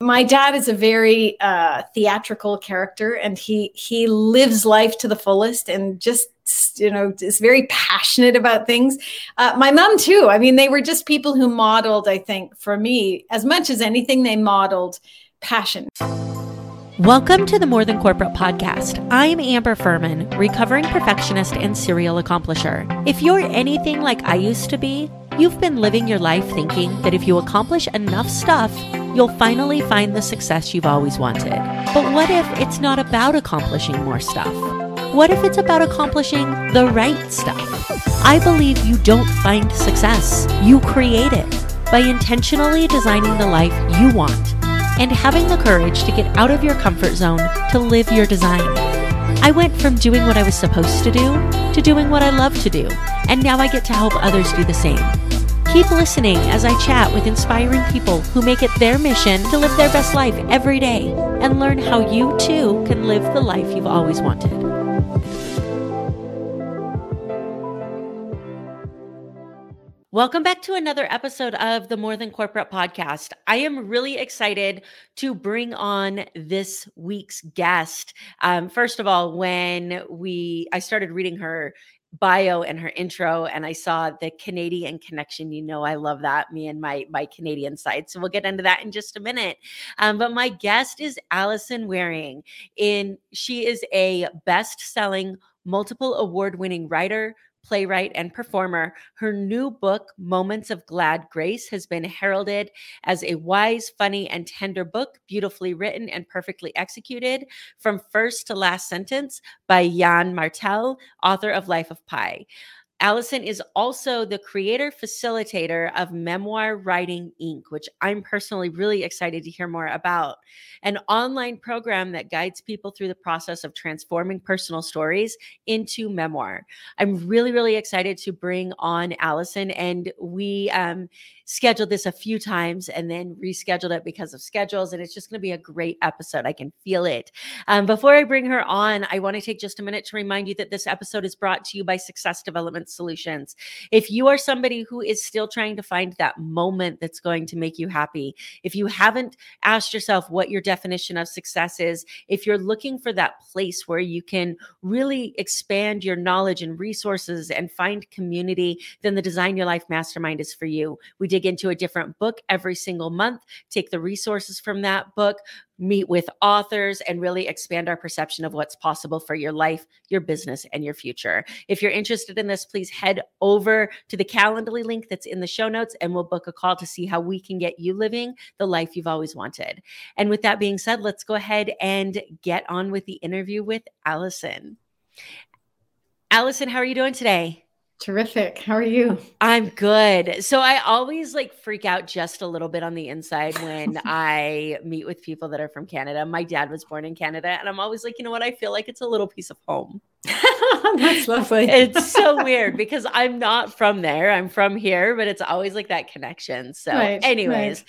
my dad is a very uh, theatrical character and he he lives life to the fullest and just you know is very passionate about things uh, my mom too i mean they were just people who modeled i think for me as much as anything they modeled passion Welcome to the More Than Corporate podcast. I'm Amber Furman, recovering perfectionist and serial accomplisher. If you're anything like I used to be, you've been living your life thinking that if you accomplish enough stuff, you'll finally find the success you've always wanted. But what if it's not about accomplishing more stuff? What if it's about accomplishing the right stuff? I believe you don't find success, you create it by intentionally designing the life you want and having the courage to get out of your comfort zone to live your design. I went from doing what I was supposed to do to doing what I love to do, and now I get to help others do the same. Keep listening as I chat with inspiring people who make it their mission to live their best life every day and learn how you too can live the life you've always wanted. Welcome back to another episode of the More Than Corporate podcast. I am really excited to bring on this week's guest. Um, first of all, when we I started reading her bio and her intro and I saw the Canadian connection. You know, I love that, me and my my Canadian side. So we'll get into that in just a minute. Um, but my guest is Alison Wearing. In she is a best-selling multiple award-winning writer, playwright, and performer. Her new book, Moments of Glad Grace, has been heralded as a wise, funny, and tender book, beautifully written and perfectly executed from first to last sentence by Yann Martel, author of Life of Pi. Alison is also the creator facilitator of Memoir Writing Ink., which I'm personally really excited to hear more about. An online program that guides people through the process of transforming personal stories into memoir. I'm really, really excited to bring on Alison, and we um, scheduled this a few times and then rescheduled it because of schedules. And it's just going to be a great episode. I can feel it. Um, before I bring her on, I want to take just a minute to remind you that this episode is brought to you by Success Development Solutions. If you are somebody who is still trying to find that moment that's going to make you happy, if you haven't asked yourself what your definition of success is, if you're looking for that place where you can really expand your knowledge and resources and find community, then the Design Your Life Mastermind is for you. We did dig into a different book every single month, take the resources from that book, meet with authors, and really expand our perception of what's possible for your life, your business, and your future. If you're interested in this, please head over to the Calendly link that's in the show notes and we'll book a call to see how we can get you living the life you've always wanted. And with that being said, let's go ahead and get on with the interview with Alison. Alison, how are you doing today? Terrific. How are you? I'm good. So I always like freak out just a little bit on the inside when I meet with people that are from Canada. My dad was born in Canada and I'm always like, you know what? I feel like it's a little piece of home. That's lovely. it's so weird because I'm not from there. I'm from here, but it's always like that connection. So, right, anyways,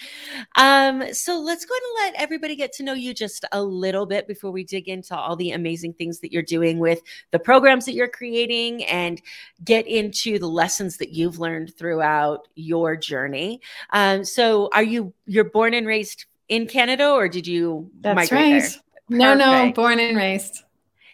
right. um, so let's go ahead and let everybody get to know you just a little bit before we dig into all the amazing things that you're doing with the programs that you're creating and get into the lessons that you've learned throughout your journey. Um, so, are you you're born and raised in Canada, or did you That's right. No, no, born and raised.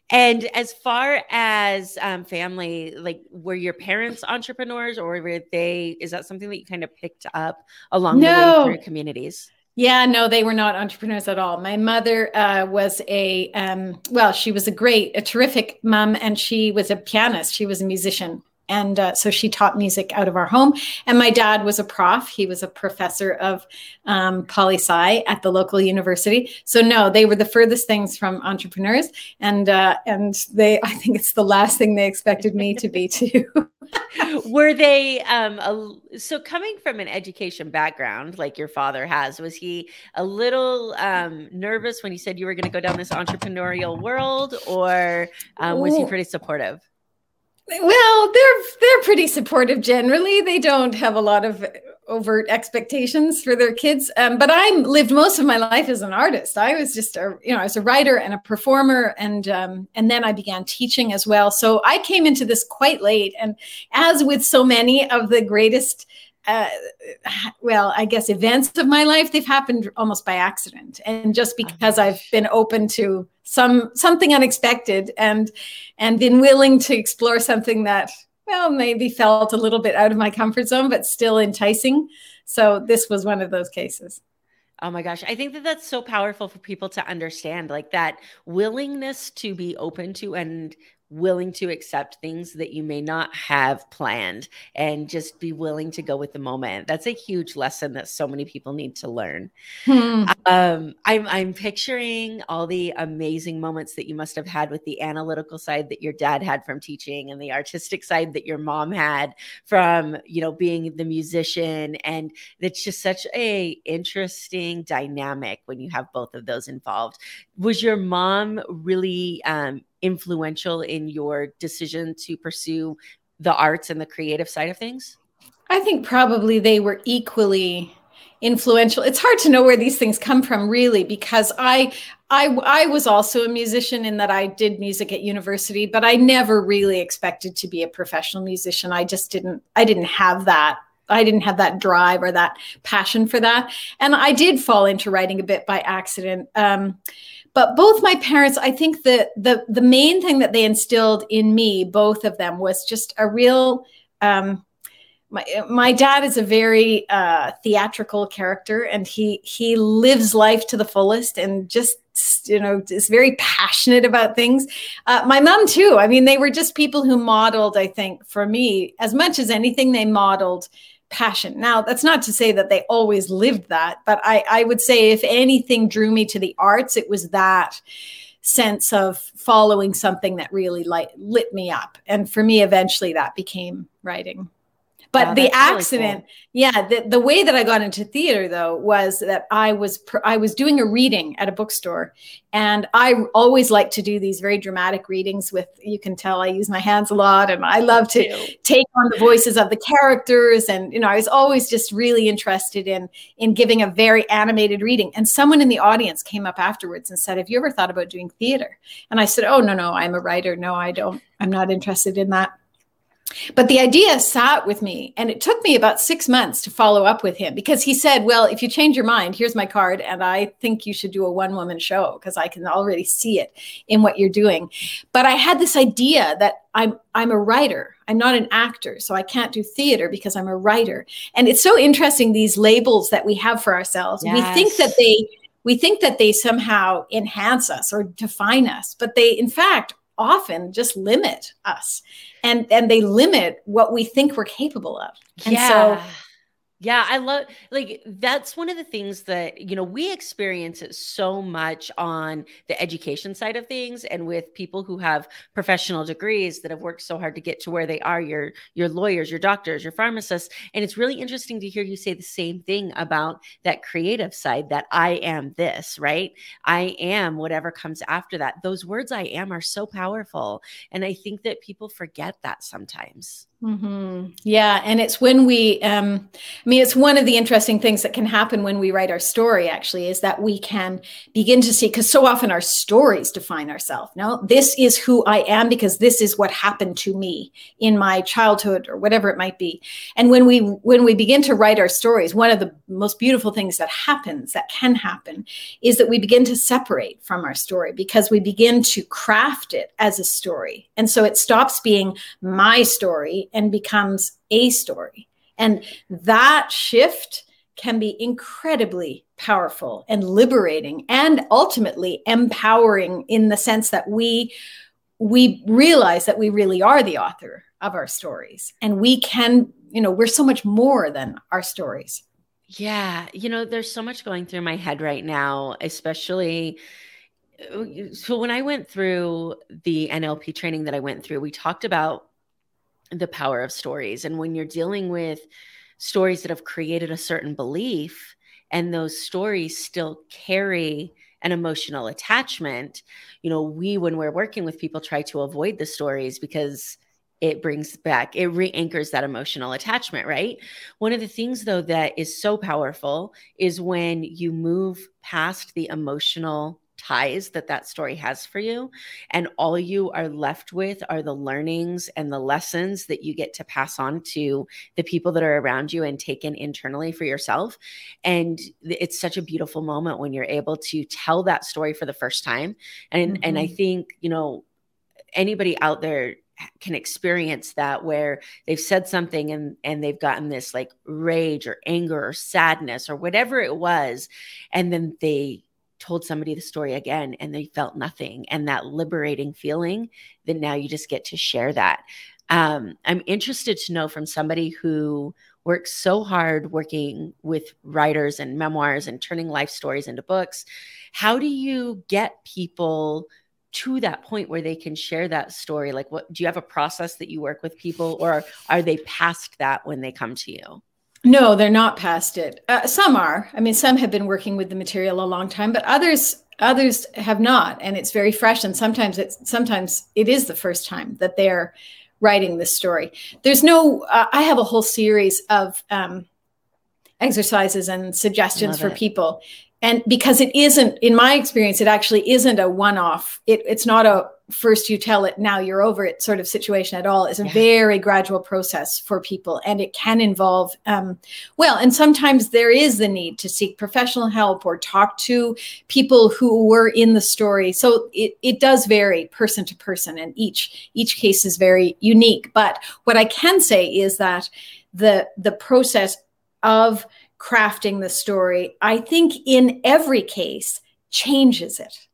And as far as um, family, like were your parents entrepreneurs or were they, is that something that you kind of picked up along no. the way through communities? Yeah, no, they were not entrepreneurs at all. My mother uh, was a, um, well, she was a great, a terrific mom, and she was a pianist. She was a musician. And uh, so she taught music out of our home. And my dad was a prof. He was a professor of um, poli sci at the local university. So no, they were the furthest things from entrepreneurs. And uh, and they, I think it's the last thing they expected me to be too. were they um, a, so coming from an education background like your father has? Was he a little um, nervous when you said you were going to go down this entrepreneurial world, or um, was he pretty supportive? Well, they're they're pretty supportive generally. They don't have a lot of overt expectations for their kids. Um, but I lived most of my life as an artist. I was just a you know I was a writer and a performer, and um, and then I began teaching as well. So I came into this quite late, and as with so many of the greatest uh, well, I guess events of my life, they've happened almost by accident. And just uh-huh. because I've been open to some something unexpected and and been willing to explore something that well maybe felt a little bit out of my comfort zone but still enticing so this was one of those cases Oh my gosh. I think that that's so powerful for people to understand like that willingness to be open to and willing to accept things that you may not have planned and just be willing to go with the moment. That's a huge lesson that so many people need to learn. Hmm. Um, I'm, I'm picturing all the amazing moments that you must have had with the analytical side that your dad had from teaching and the artistic side that your mom had from, you know, being the musician. And it's just such a interesting dynamic when you have both of those involved. Was your mom really um, influential in your decision to pursue the arts and the creative side of things? I think probably they were equally influential. It's hard to know where these things come from really because I I I was also a musician in that I did music at university, but I never really expected to be a professional musician. I just didn't I didn't have that I didn't have that drive or that passion for that. And I did fall into writing a bit by accident. Um, but both my parents i think that the the main thing that they instilled in me both of them was just a real um, my, my dad is a very uh, theatrical character and he he lives life to the fullest and just you know is very passionate about things. Uh, my mom too. I mean they were just people who modeled i think for me as much as anything they modeled passion. Now, that's not to say that they always lived that, but I, I would say if anything drew me to the arts, it was that sense of following something that really light, lit me up. And for me, eventually that became writing. But the accident, really cool. yeah, the, the way that I got into theater though was that I was I was doing a reading at a bookstore, and I always like to do these very dramatic readings. With you can tell I use my hands a lot, and I love to take on the voices of the characters. And you know, I was always just really interested in in giving a very animated reading. And someone in the audience came up afterwards and said, "Have you ever thought about doing theater?" And I said, "Oh no, no, I'm a writer. No, I don't. I'm not interested in that." But the idea sat with me, and it took me about six months to follow up with him because he said, Well, if you change your mind, here's my card, and I think you should do a one woman show because I can already see it in what you're doing. But I had this idea that I'm I'm a writer. I'm not an actor, so I can't do theater because I'm a writer. And it's so interesting these labels that we have for ourselves. Yes. We think that they we think that they somehow enhance us or define us, but they in fact often just limit us and and they limit what we think we're capable of and yeah. so yeah, I love like that's one of the things that you know we experience it so much on the education side of things and with people who have professional degrees that have worked so hard to get to where they are your your lawyers, your doctors, your pharmacists and it's really interesting to hear you say the same thing about that creative side that I am this, right? I am whatever comes after that. Those words I am are so powerful and I think that people forget that sometimes. Mm-hmm. Yeah, and it's when we, um, I mean, it's one of the interesting things that can happen when we write our story. Actually, is that we can begin to see because so often our stories define ourselves. No, this is who I am because this is what happened to me in my childhood or whatever it might be. And when we when we begin to write our stories, one of the most beautiful things that happens that can happen is that we begin to separate from our story because we begin to craft it as a story, and so it stops being my story and becomes a story. And that shift can be incredibly powerful and liberating and ultimately empowering in the sense that we we realize that we really are the author of our stories. And we can you know we're so much more than our stories. Yeah. You know there's so much going through my head right now especially uh, so when i went through the nlp training that i went through we talked about the power of stories. And when you're dealing with stories that have created a certain belief, and those stories still carry an emotional attachment, you know, we, when we're working with people, try to avoid the stories because it brings back, it re anchors that emotional attachment, right? One of the things, though, that is so powerful is when you move past the emotional ties that that story has for you and all you are left with are the learnings and the lessons that you get to pass on to the people that are around you and taken internally for yourself and it's such a beautiful moment when you're able to tell that story for the first time and mm-hmm. and I mm-hmm. think you know anybody out there can experience that where they've said something and and they've gotten this like rage or anger or sadness or whatever it was and then they told somebody the story again and they felt nothing and that liberating feeling then now you just get to share that. Um, i'm interested to know from somebody who works so hard working with writers and memoirs and turning life stories into books how do you get people to that point where they can share that story? Like what do you have a process that you work with people or are they past that when they come to you no, they're not past it. Uh, some are. I mean, some have been working with the material a long time, but others others have not, and it's very fresh. And sometimes it's sometimes it is the first time that they're writing this story. There's no. Uh, I have a whole series of um, exercises and suggestions for people and because it isn't in my experience it actually isn't a one-off it, it's not a first you tell it now you're over it sort of situation at all is a yeah. very gradual process for people and it can involve um, well and sometimes there is the need to seek professional help or talk to people who were in the story so it, it does vary person to person and each each case is very unique but what i can say is that the the process of crafting the story, I think in every case changes it.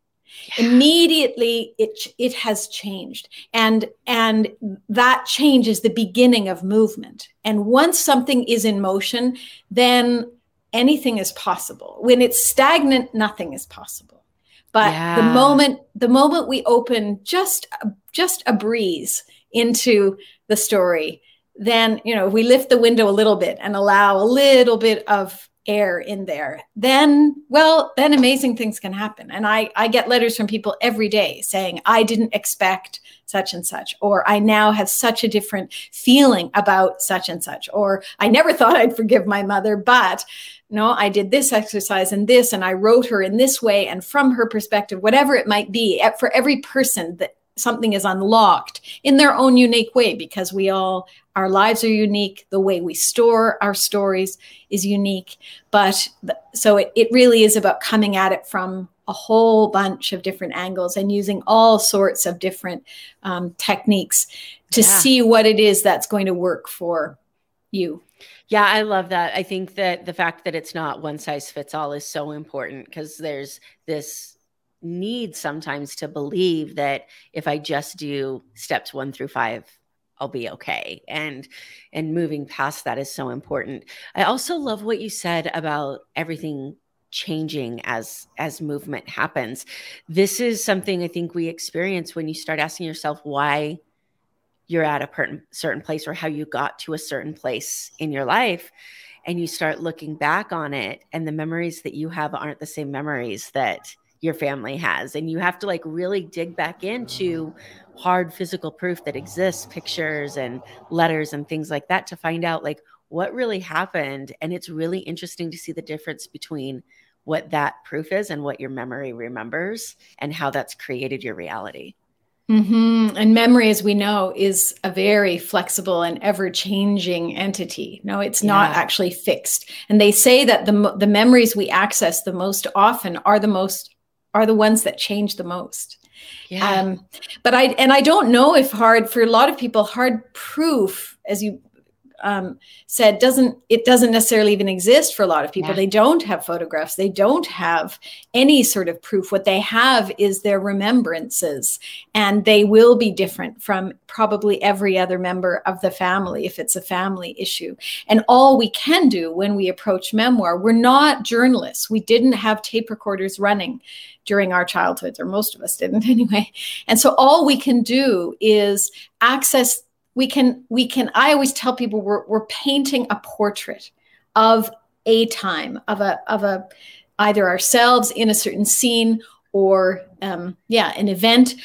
Yeah. Immediately it it has changed. And and that change is the beginning of movement. And once something is in motion, then anything is possible. When it's stagnant, nothing is possible. But yeah. the moment the moment we open just just a breeze into the story, then you know if we lift the window a little bit and allow a little bit of air in there then well then amazing things can happen. And i i get letters from people every day saying i didn't expect such and such or i now have such a different feeling about such and such or i never thought i'd forgive my mother but no i did this exercise and this and i wrote her in this way and from her perspective whatever it might be for every person that something is unlocked in their own unique way because we all our lives are unique the way we store our stories is unique but so it, it really is about coming at it from a whole bunch of different angles and using all sorts of different um, techniques to yeah. see what it is that's going to work for you yeah, I love that. I think that the fact that it's not one size fits all is so important because there's this need sometimes to believe that if I just do steps one through five, I'll be okay. And and moving past that is so important. I also love what you said about everything changing as as movement happens. This is something I think we experience when you start asking yourself why you're at a per- certain place or how you got to a certain place in your life and you start looking back on it and the memories that you have aren't the same memories that your family has and you have to like really dig back into hard physical proof that exists pictures and letters and things like that to find out like what really happened and it's really interesting to see the difference between what that proof is and what your memory remembers and how that's created your reality Mm-hmm. And memory, as we know, is a very flexible and ever changing entity. No, it's yeah. not actually fixed. And they say that the, the memories we access the most often are the most are the ones that change the most. Yeah. Um, but I and I don't know if hard for a lot of people hard proof, as you um, said doesn't it doesn't necessarily even exist for a lot of people. Yeah. They don't have photographs. They don't have any sort of proof. What they have is their remembrances, and they will be different from probably every other member of the family if it's a family issue. And all we can do when we approach memoir, we're not journalists. We didn't have tape recorders running during our childhoods, or most of us didn't anyway. And so all we can do is access we can we can i always tell people we're, we're painting a portrait of a time of a of a either ourselves in a certain scene or um, yeah an event.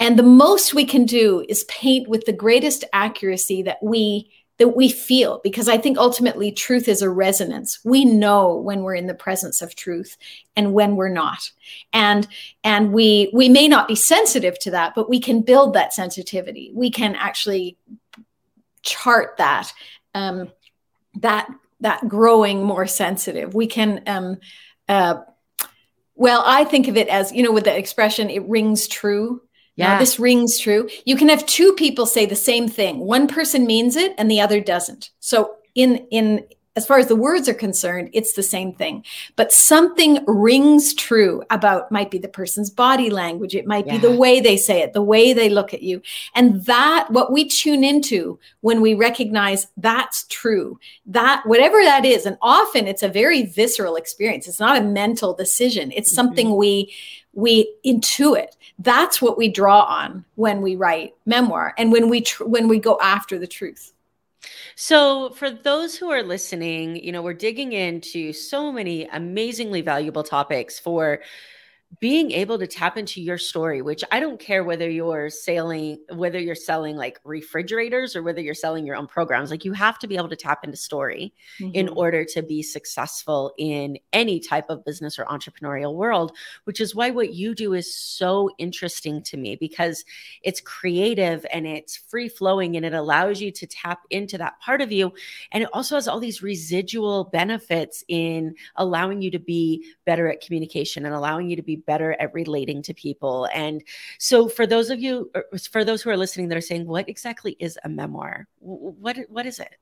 And the most we can do is paint with the greatest accuracy that we that we feel because i think ultimately truth is a resonance. We know when we're in the presence of truth and when we're not. And and we we may not be sensitive to that but we can build that sensitivity. We can actually chart that um that that growing more sensitive. We can um uh well i think of it as you know with the expression it rings true yeah. Now, this rings true. You can have two people say the same thing. One person means it and the other doesn't. So in in as far as the words are concerned, it's the same thing. But something rings true about might be the person's body language, it might yeah. be the way they say it, the way they look at you. And that what we tune into when we recognize that's true, that whatever that is, and often it's a very visceral experience. It's not a mental decision. It's mm-hmm. something we we intuit that's what we draw on when we write memoir and when we tr- when we go after the truth so for those who are listening you know we're digging into so many amazingly valuable topics for being able to tap into your story which i don't care whether you're selling whether you're selling like refrigerators or whether you're selling your own programs like you have to be able to tap into story mm-hmm. in order to be successful in any type of business or entrepreneurial world which is why what you do is so interesting to me because it's creative and it's free flowing and it allows you to tap into that part of you and it also has all these residual benefits in allowing you to be better at communication and allowing you to be better at relating to people. And so, for those of you, er, for those who are listening that are saying, what exactly is a memoir? What, what is it?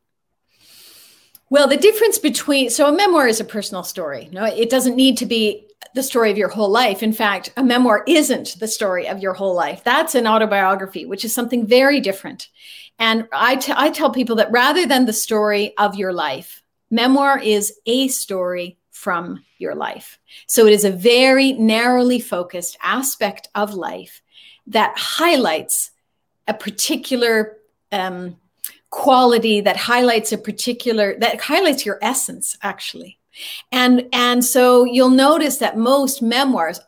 Well, the difference between so a memoir is a personal story. No, it doesn't need to be the story of your whole life. In fact, a memoir isn't the story of your whole life. That's an autobiography, which is something very different. And I, t- I tell people that rather than the story of your life, memoir is a story from your life. So it is a very narrowly focused aspect of life that highlights a particular um, quality, that highlights a particular, that highlights your essence, actually. And, and so you'll notice that most memoirs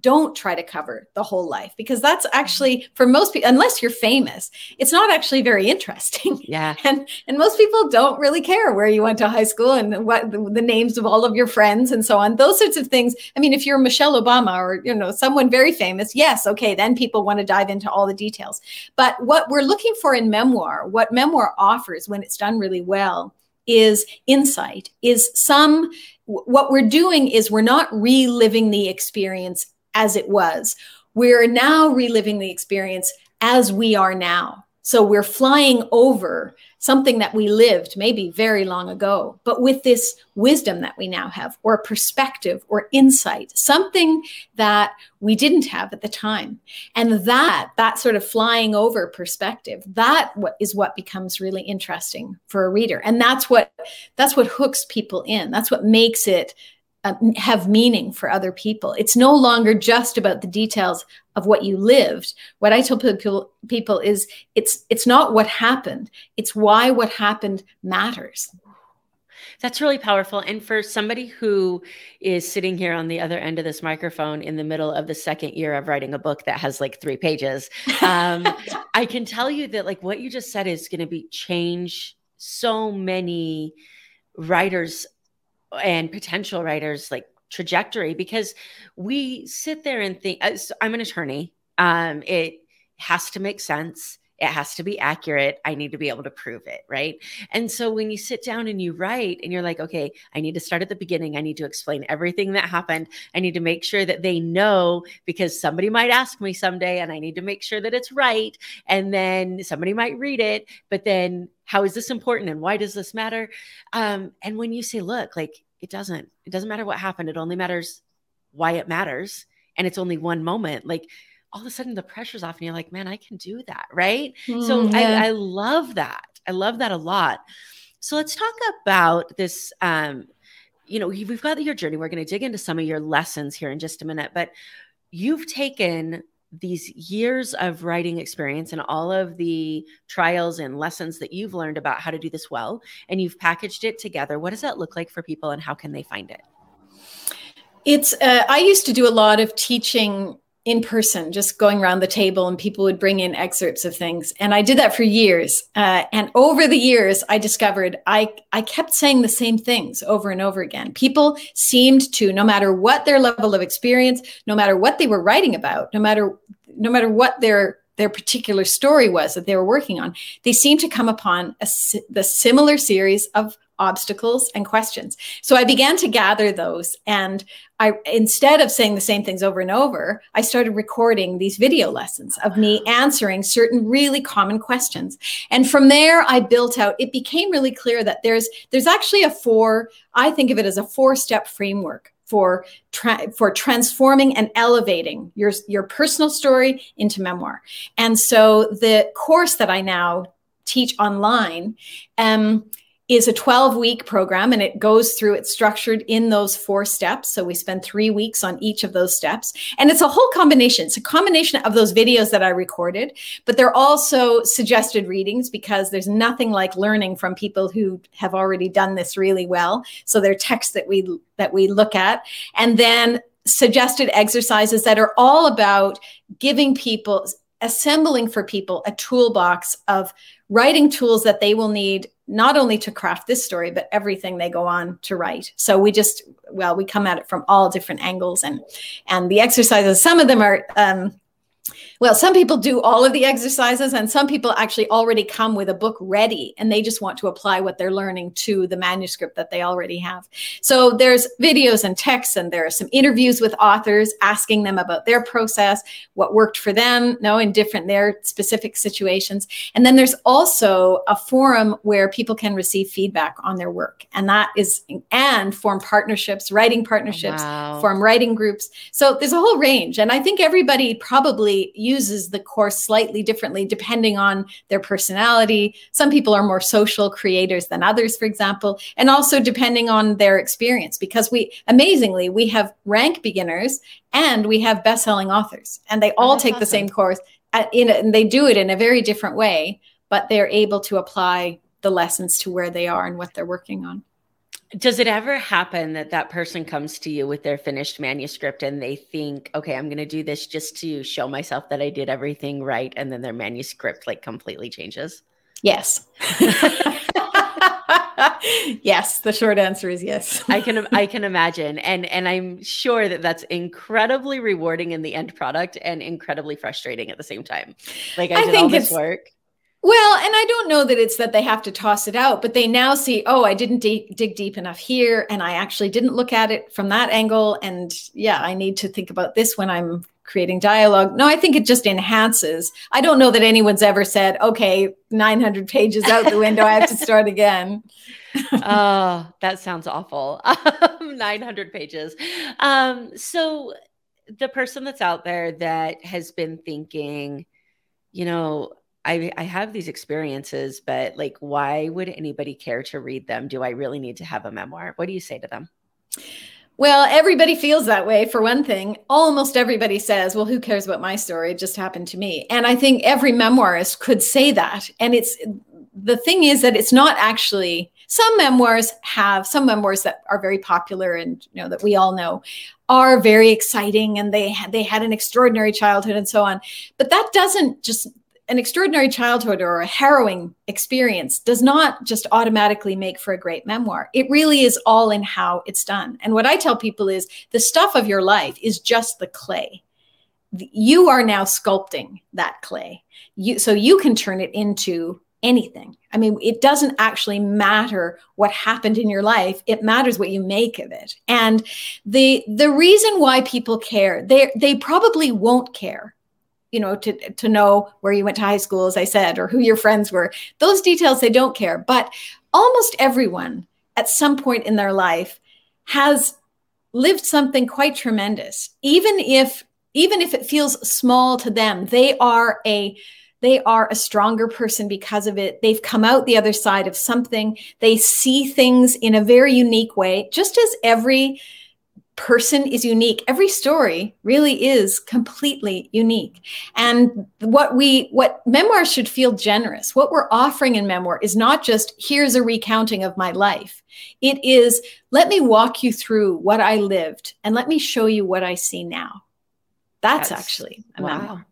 don't try to cover the whole life because that's actually for most people unless you're famous it's not actually very interesting. Yeah. And and most people don't really care where you went to high school and what the, the, names of all of your friends and so on. Those sorts of things i mean if you're michelle obama or you know someone very famous yes okay then people want to dive into all the details. But what we're looking for in memoir what memoir offers when it's done really well is insight is some what we're doing is we're not reliving the experience as it was. We're now reliving the experience as we are now. So we're flying over something that we lived maybe very long ago, but with this wisdom that we now have, or perspective, or insight, something that we didn't have at the time. And that, that sort of flying over perspective, that is what becomes really interesting for a reader. And that's what that's what hooks people in. That's what makes it uh, have meaning for other people. It's no longer just about the details of what you lived. What I tell people, people is it's it's not what happened. It's why what happened matters. That's really powerful. And for somebody who is sitting here on the other end of this microphone in the middle of the second year of writing a book that has like three pages, um, I can tell you that like what you just said is going to be change so many writers and potential writers like trajectory because we sit there and think i'm an attorney um it has to make sense it has to be accurate i need to be able to prove it right? And so when you sit down and you write and you're like okay i need to start at the beginning i need to explain everything that happened i need to make sure that they know because somebody might ask me someday and i need to make sure that it's right and then somebody might read it but then how is this important and why does this matter? Um, and when you say look like it doesn't it doesn't matter what happened it only matters why it matters and it's only one moment like all of a sudden the pressure's off and you're like man i can do that right? Mm, so yeah. I, I love that. I love that a lot. So let's talk about this um you know we've got your journey. We're going to dig into some of your lessons here in just a minute but you've taken these years of writing experience and all of the trials and lessons that you've learned about how to do this well and you've packaged it together. What does that look like for people and how can they find it? It's uh, i used to do a lot of teaching in person, just going around the table, and people would bring in excerpts of things. And I did that for years. Uh, and over the years, I discovered I, I kept saying the same things over and over again. People seemed to, no matter what their level of experience, no matter what they were writing about, no matter no matter what their their particular story was that they were working on, they seemed to come upon a, the similar series of obstacles and questions. So I began to gather those and I instead of saying the same things over and over, I started recording these video lessons of me answering certain really common questions. And from there I built out it became really clear that there's there's actually a four I think of it as a four-step framework for tra- for transforming and elevating your your personal story into memoir. And so the course that I now teach online um, is a 12 week program and it goes through it's structured in those four steps. So we spend three weeks on each of those steps. And it's a whole combination. It's a combination of those videos that i recorded but they're also suggested readings because there's nothing like learning from people who have already done this really well. So they're texts that we that we look at. And then suggested exercises that are all about giving people assembling for people a toolbox of writing tools that they will need not only to craft this story but everything they go on to write. So we just well we come at it from all different angles and and the exercises some of them are um, well, some people do all of the exercises, and some people actually already come with a book ready and they just want to apply what they're learning to the manuscript that they already have. So there's videos and texts, and there are some interviews with authors asking them about their process, what worked for them, you know, in different their specific situations. And then there's also a forum where people can receive feedback on their work, and that is and form partnerships, writing partnerships, wow. form writing groups. So there's a whole range, and I think everybody probably uses the course slightly differently depending on their personality. Some people are more social creators than others, for example, and also depending on their experience. Because we, amazingly, we have rank beginners and we have best-selling authors, and they all oh, take awesome. the same course. At, in a, and they do it in a very different way, but they're able to apply the lessons to where they are and what they're working on. Does it ever happen that that person comes to you with their finished manuscript and they think, okay, I'm going to do this just to show myself that I did everything right. And then their manuscript like completely changes? Yes. yes, the short answer is yes. I can I can imagine and and I'm sure that that's incredibly rewarding in the end product and incredibly frustrating at the same time. Like I, I did all this work well, and I don't know that it's that they have to toss it out, but they now see, oh, I didn't dig deep enough here, and I actually didn't look at it from that angle. And yeah, I need to think about this when I'm creating dialogue. No, I think it just enhances. I don't know that anyone's ever said, okay, 900 pages out the window, I have to start again. oh, that sounds awful. 900 pages. Um, so the person that's out there that has been thinking, you know, I, I have these experiences, but like, why would anybody care to read them? Do I really need to have a memoir? What do you say to them? Well, everybody feels that way for one thing. Almost everybody says, well, who cares about my story? It just happened to me. And I think every memoirist could say that. And it's the thing is that it's not actually some memoirs have some memoirs that are very popular and you know that we all know are very exciting and they had they had an extraordinary childhood and so on but that doesn't just an extraordinary childhood or a harrowing experience does not just automatically make for a great memoir. It really is all in how it's done. And what I tell people is the stuff of your life is just the clay. You are now sculpting that clay. You, so you can turn it into anything. I mean, it doesn't actually matter what happened in your life. It matters what you make of it. And the the reason why people care, they they probably won't care you know to to know where you went to high school as i said or who your friends were those details they don't care but almost everyone at some point in their life has lived something quite tremendous even if even if it feels small to them they are a they are a stronger person because of it. They've come out the other side of something. They see things in a very unique way, just as every person is unique. Every story really is completely unique. And what we what memoirs should feel generous what we're offering in memoir is not just here's a recounting of my life. It is let me walk you through what i lived and let me show you what i see now. That's, That's actually a wow. memoir.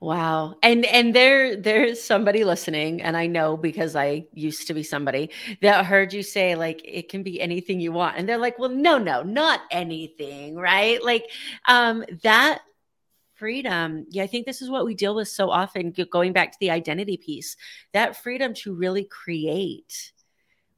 Wow. And and there there's somebody listening and I know because I used to be somebody that heard you say like it can be anything you want and they're like, "Well, no, no, not anything." Right? Like um that freedom. Yeah, I think this is what we deal with so often going back to the identity piece. That freedom to really create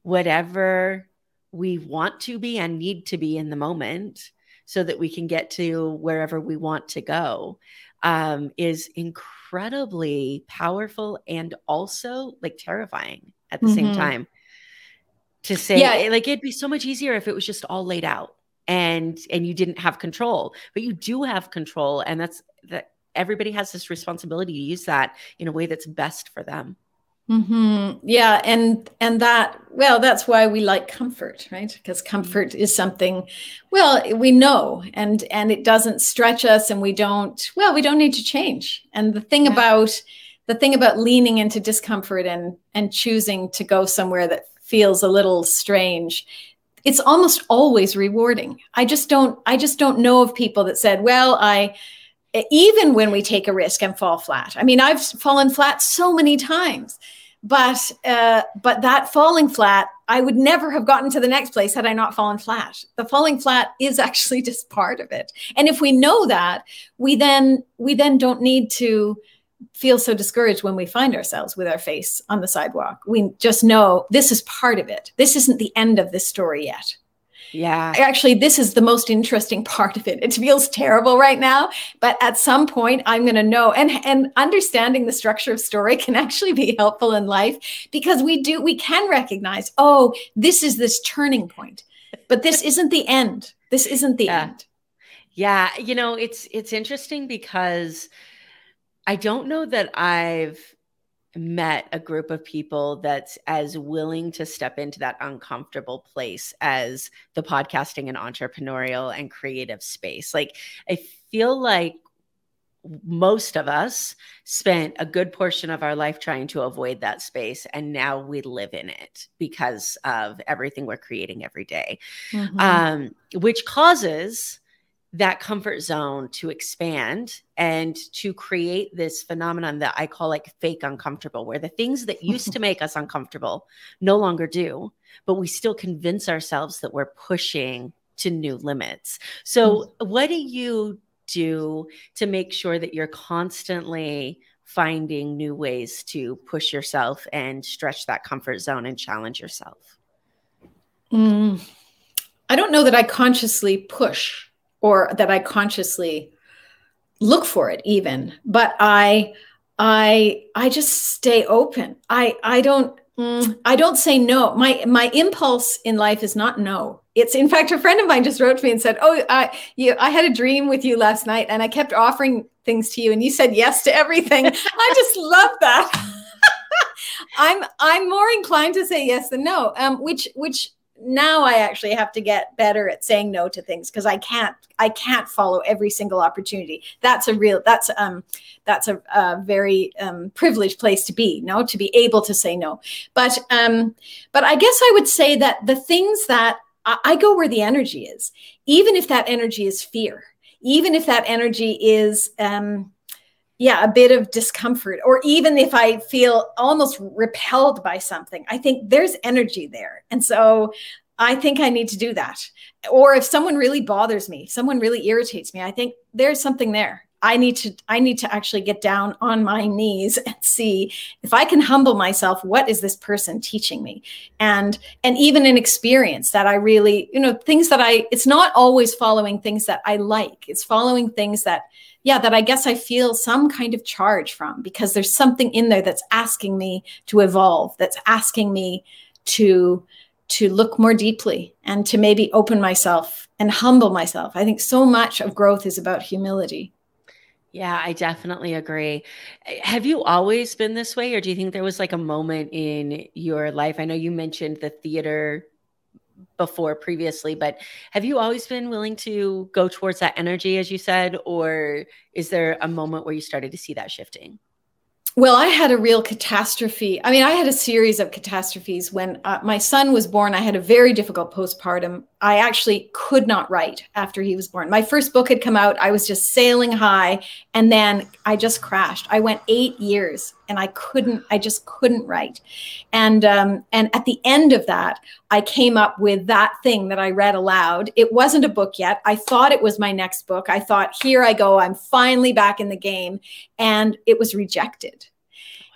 whatever we want to be and need to be in the moment so that we can get to wherever we want to go um, is incredibly powerful and also like terrifying at the mm-hmm. same time. To say, yeah. like, it'd be so much easier if it was just all laid out and and you didn't have control but you do have control and that's that everybody has this responsibility to use that in a way that's best for them Mm-hmm. Yeah, and and that well, that's why we like comfort, right? Because comfort is something, well, we know, and and it doesn't stretch us, and we don't. Well, we don't need to change. And the thing yeah. about the thing about leaning into discomfort and and choosing to go somewhere that feels a little strange, it's almost always rewarding. I just don't. I just don't know of people that said, well, I even when we take a risk and fall flat. I mean, I've fallen flat so many times but uh, but that falling flat i would never have gotten to the next place had i not fallen flat. The falling flat is actually just part of it. And if we know that we then we then don't need to feel so discouraged when we find ourselves with our face on the sidewalk. We just know this is part of it. This isn't the end of this story yet yeah. Actually, this is the most interesting part of it. It feels terrible right now, but at some point I'm going to know and and understanding the structure of story can actually be helpful in life because we do we can recognize, oh, this is this turning point. But this isn't the end. This isn't the yeah. end. Yeah, you know, it's it's interesting because I don't know that I've met a group of people that's as willing to step into that uncomfortable place as the podcasting and entrepreneurial and creative space. Like, I feel like most of us spent a good portion of our life trying to avoid that space and now we live in it because of everything we're creating every day. Mm-hmm. Um, which causes that comfort zone to expand and to create this phenomenon that I call like fake uncomfortable, where the things that used to make us uncomfortable no longer do, but we still convince ourselves that we're pushing to new limits. So, mm. what do you do to make sure that you're constantly finding new ways to push yourself and stretch that comfort zone and challenge yourself? Mm. I don't know that I consciously push or that I consciously look for it even but i i i just stay open. I i don't mm, i don't say no. My my impulse in life is not no. It's in fact a friend of mine just wrote to me and said oh i you i had a dream with you last night and i kept offering things to you and you said yes to everything. I just love that. I'm i'm more inclined to say yes than no um which which now I actually have to get better at saying no to things because I can't I can't follow every single opportunity. That's a real that's um that's a, a very um, privileged place to be, no, to be able to say no. But um but I guess I would say that the things that I, I go where the energy is, even if that energy is fear, even if that energy is um yeah, a bit of discomfort, or even if I feel almost repelled by something, I think there's energy there. And so I think I need to do that. Or if someone really bothers me, someone really irritates me, I think there's something there. I need to I need to actually get down on my knees and see if I can humble myself what is this person teaching me and and even an experience that I really you know things that I it's not always following things that I like it's following things that yeah, that I guess I feel some kind of charge from because there's something in there that's asking me to evolve, that's asking me to to look more deeply and to maybe open myself and humble myself. I think so much of growth is about humility. Yeah, I definitely agree. Have you always been this way, or do you think there was like a moment in your life? I know you mentioned the theater before previously, but have you always been willing to go towards that energy, as you said, or is there a moment where you started to see that shifting? Well, I had a real catastrophe. I mean, I had a series of catastrophes. When uh, my son was born, I had a very difficult postpartum. I actually could not write after he was born. My first book had come out. I was just sailing high. And then I just crashed. I went eight years and I couldn't, I just couldn't write. And, um, and at the end of that, I came up with that thing that I read aloud. It wasn't a book yet. I thought it was my next book. I thought, here I go. I'm finally back in the game. And it was rejected.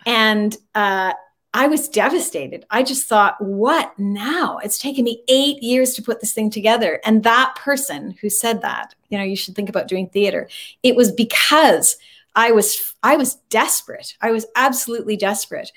And uh, I was devastated. I just thought, what now? It's taken me eight years to put this thing together. And that person who said that, you know, you should think about doing theater. It was because I was I was desperate. I was absolutely desperate.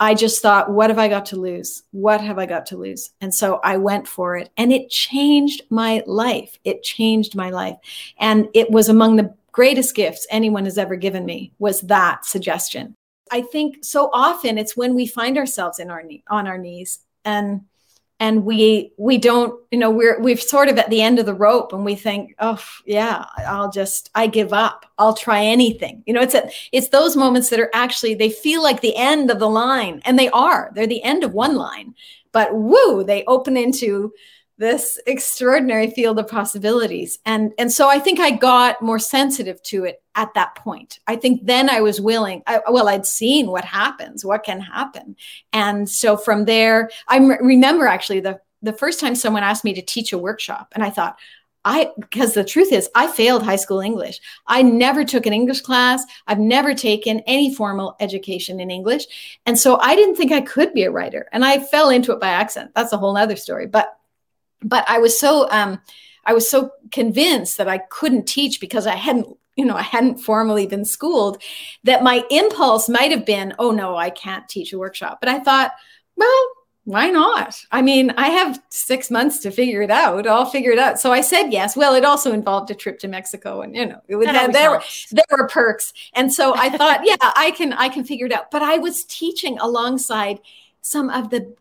I just thought, what have I got to lose? What have I got to lose? And so I went for it and it changed my life. It changed my life. And it was among the greatest gifts anyone has ever given me was that suggestion. I think so often it's when we find ourselves in our knee, on our knees and and we we don't you know we're we've sort of at the end of the rope and we think oh yeah I'll just I give up. I'll try anything. You know it's a, it's those moments that are actually they feel like the end of the line and they are. They're the end of one line. But woo they open into this extraordinary field of possibilities and and so i think i got more sensitive to it at that point i think then i was willing I, well i'd seen what happens what can happen and so from there i remember actually the the first time someone asked me to teach a workshop and i thought I because the truth is I failed high school English. I never took an English class. I've never taken any formal education in English. And so I didn't think I could be a writer. And I fell into it by accident. That's a whole other story. But but I was so um, I was so convinced that I couldn't teach because I hadn't you know I hadn't formally been schooled that my impulse might have been oh no I can't teach a workshop but I thought well why not? I mean, I have six months to figure it out. I'll figure it out. So I said yes. Well, it also involved a trip to Mexico, and you know, it was, there, there, there were perks. And so I thought, yeah, I can, I can figure it out. But I was teaching alongside some of the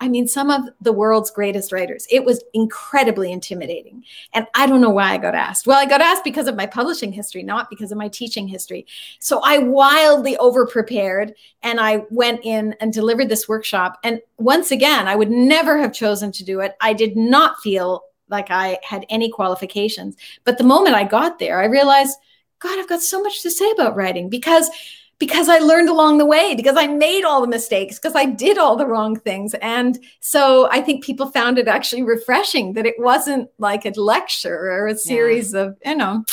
i mean some of the world's greatest writers. It was incredibly intimidating. And i don't know why i got asked. Well i got asked because of my publishing history not because of my teaching history. So i wildly over prepared and i went in and delivered this workshop. And once again i would never have chosen to do it. I did not feel like i had any qualifications. But the moment i got there i realized god i've got so much to say about writing because because I learned along the way, because I made all the mistakes, because I did all the wrong things. And so I think people found it actually refreshing that it wasn't like a lecture or a series yeah. of, you know.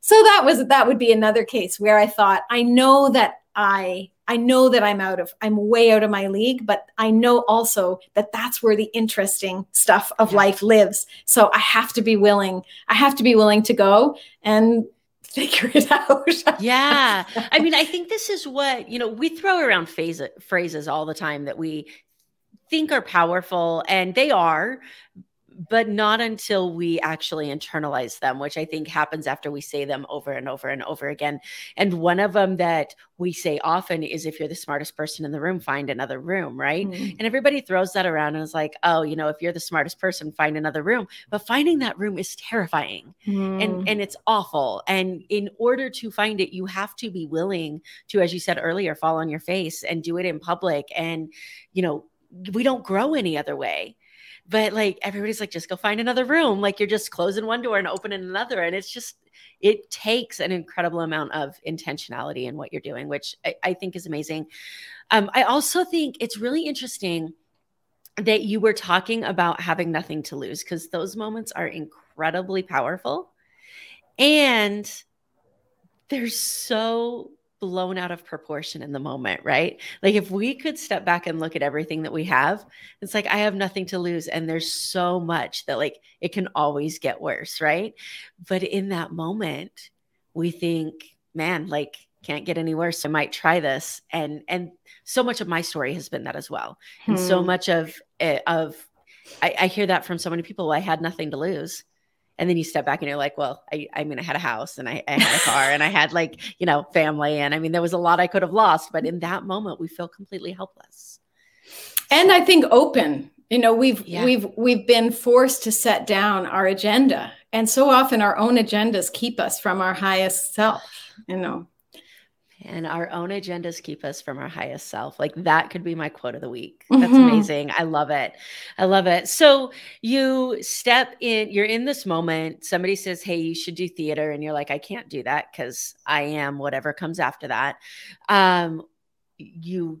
So that was that would be another case where I thought, I know that I I know that I'm out of I'm way out of my league, but I know also that that's where the interesting stuff of yeah. life lives. So I have to be willing. I have to be willing to go and figure it out. yeah. I mean, I think this is what, you know, we throw around phase, phrases all the time that we think are powerful and they are, but not until we actually internalize them, which I think happens after we say them over and over and over again. And one of them that we say often is if you're the smartest person in the room, find another room, right? Mm. And everybody throws that around and is like, oh, you know, if you're the smartest person, find another room. But finding that room is terrifying mm. and, and it's awful. And in order to find it, you have to be willing to, as you said earlier, fall on your face and do it in public. And, you know, we don't grow any other way but like everybody's like just go find another room. Like you're just closing one door and opening another and it's just it takes an incredible amount of intentionality in what you're doing which i, I think is amazing. Um, i also think it's really interesting that you were talking about having nothing to lose because those moments are incredibly powerful and they're so blown out of proportion in the moment, right? Like if we could step back and look at everything that we have, it's like I have nothing to lose and there's so much that like it can always get worse, right? But in that moment, we think, man, like can't get any worse. I might try this and and so much of my story has been that as well. Hmm. And so hmm. much of it, of I, I hear that from so many people. I had nothing to lose and then you step back and you're like well i, I mean i had a house and I, I had a car and i had like you know family. And i mean there was a lot i could have lost but in that moment we feel completely helpless. And i think open you know we've yeah. we've we've been forced to set down our agenda. And so often our own agendas keep us from our highest self you know And our own agendas keep us from our highest self. Like that could be my quote of the week. That's mm-hmm. amazing. I love it. I love it. So you step in, you're in this moment. Somebody says, Hey, you should do theater. And you're like, I can't do that because I am whatever comes after that. Um, you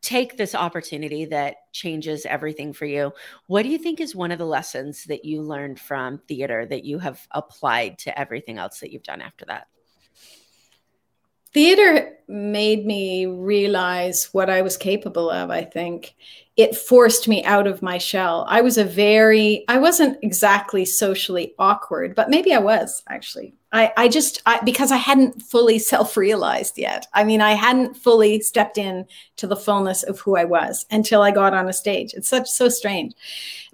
take this opportunity that changes everything for you. What do you think is one of the lessons that you learned from theater that you have applied to everything else that you've done after that? Theater made me realize what I was capable of, I think. It forced me out of my shell. I was a very, I wasn't exactly socially awkward, but maybe I was actually. I, I just, I, because I hadn't fully self realized yet. I mean, I hadn't fully stepped in to the fullness of who I was until I got on a stage. It's such, so strange.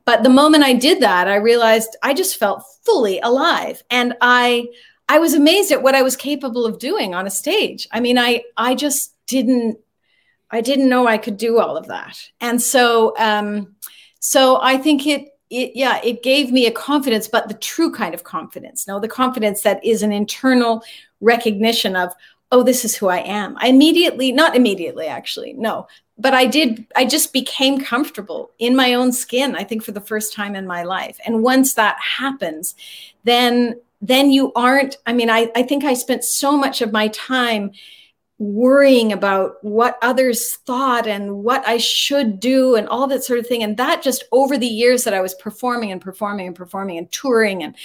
But the moment I did that, I realized I just felt fully alive. And I, I was amazed at what I was capable of doing on a stage. I mean, I I just didn't I didn't know I could do all of that. And so um so I think it it yeah, it gave me a confidence, but the true kind of confidence. No, the confidence that is an internal recognition of, oh, this is who I am. I immediately, not immediately actually, no, but I did, I just became comfortable in my own skin, I think for the first time in my life. And once that happens, then then you aren't i mean I, I think i spent so much of my time worrying about what others thought and what i should do and all that sort of thing. And that just over the years that i was performing and performing and performing and touring and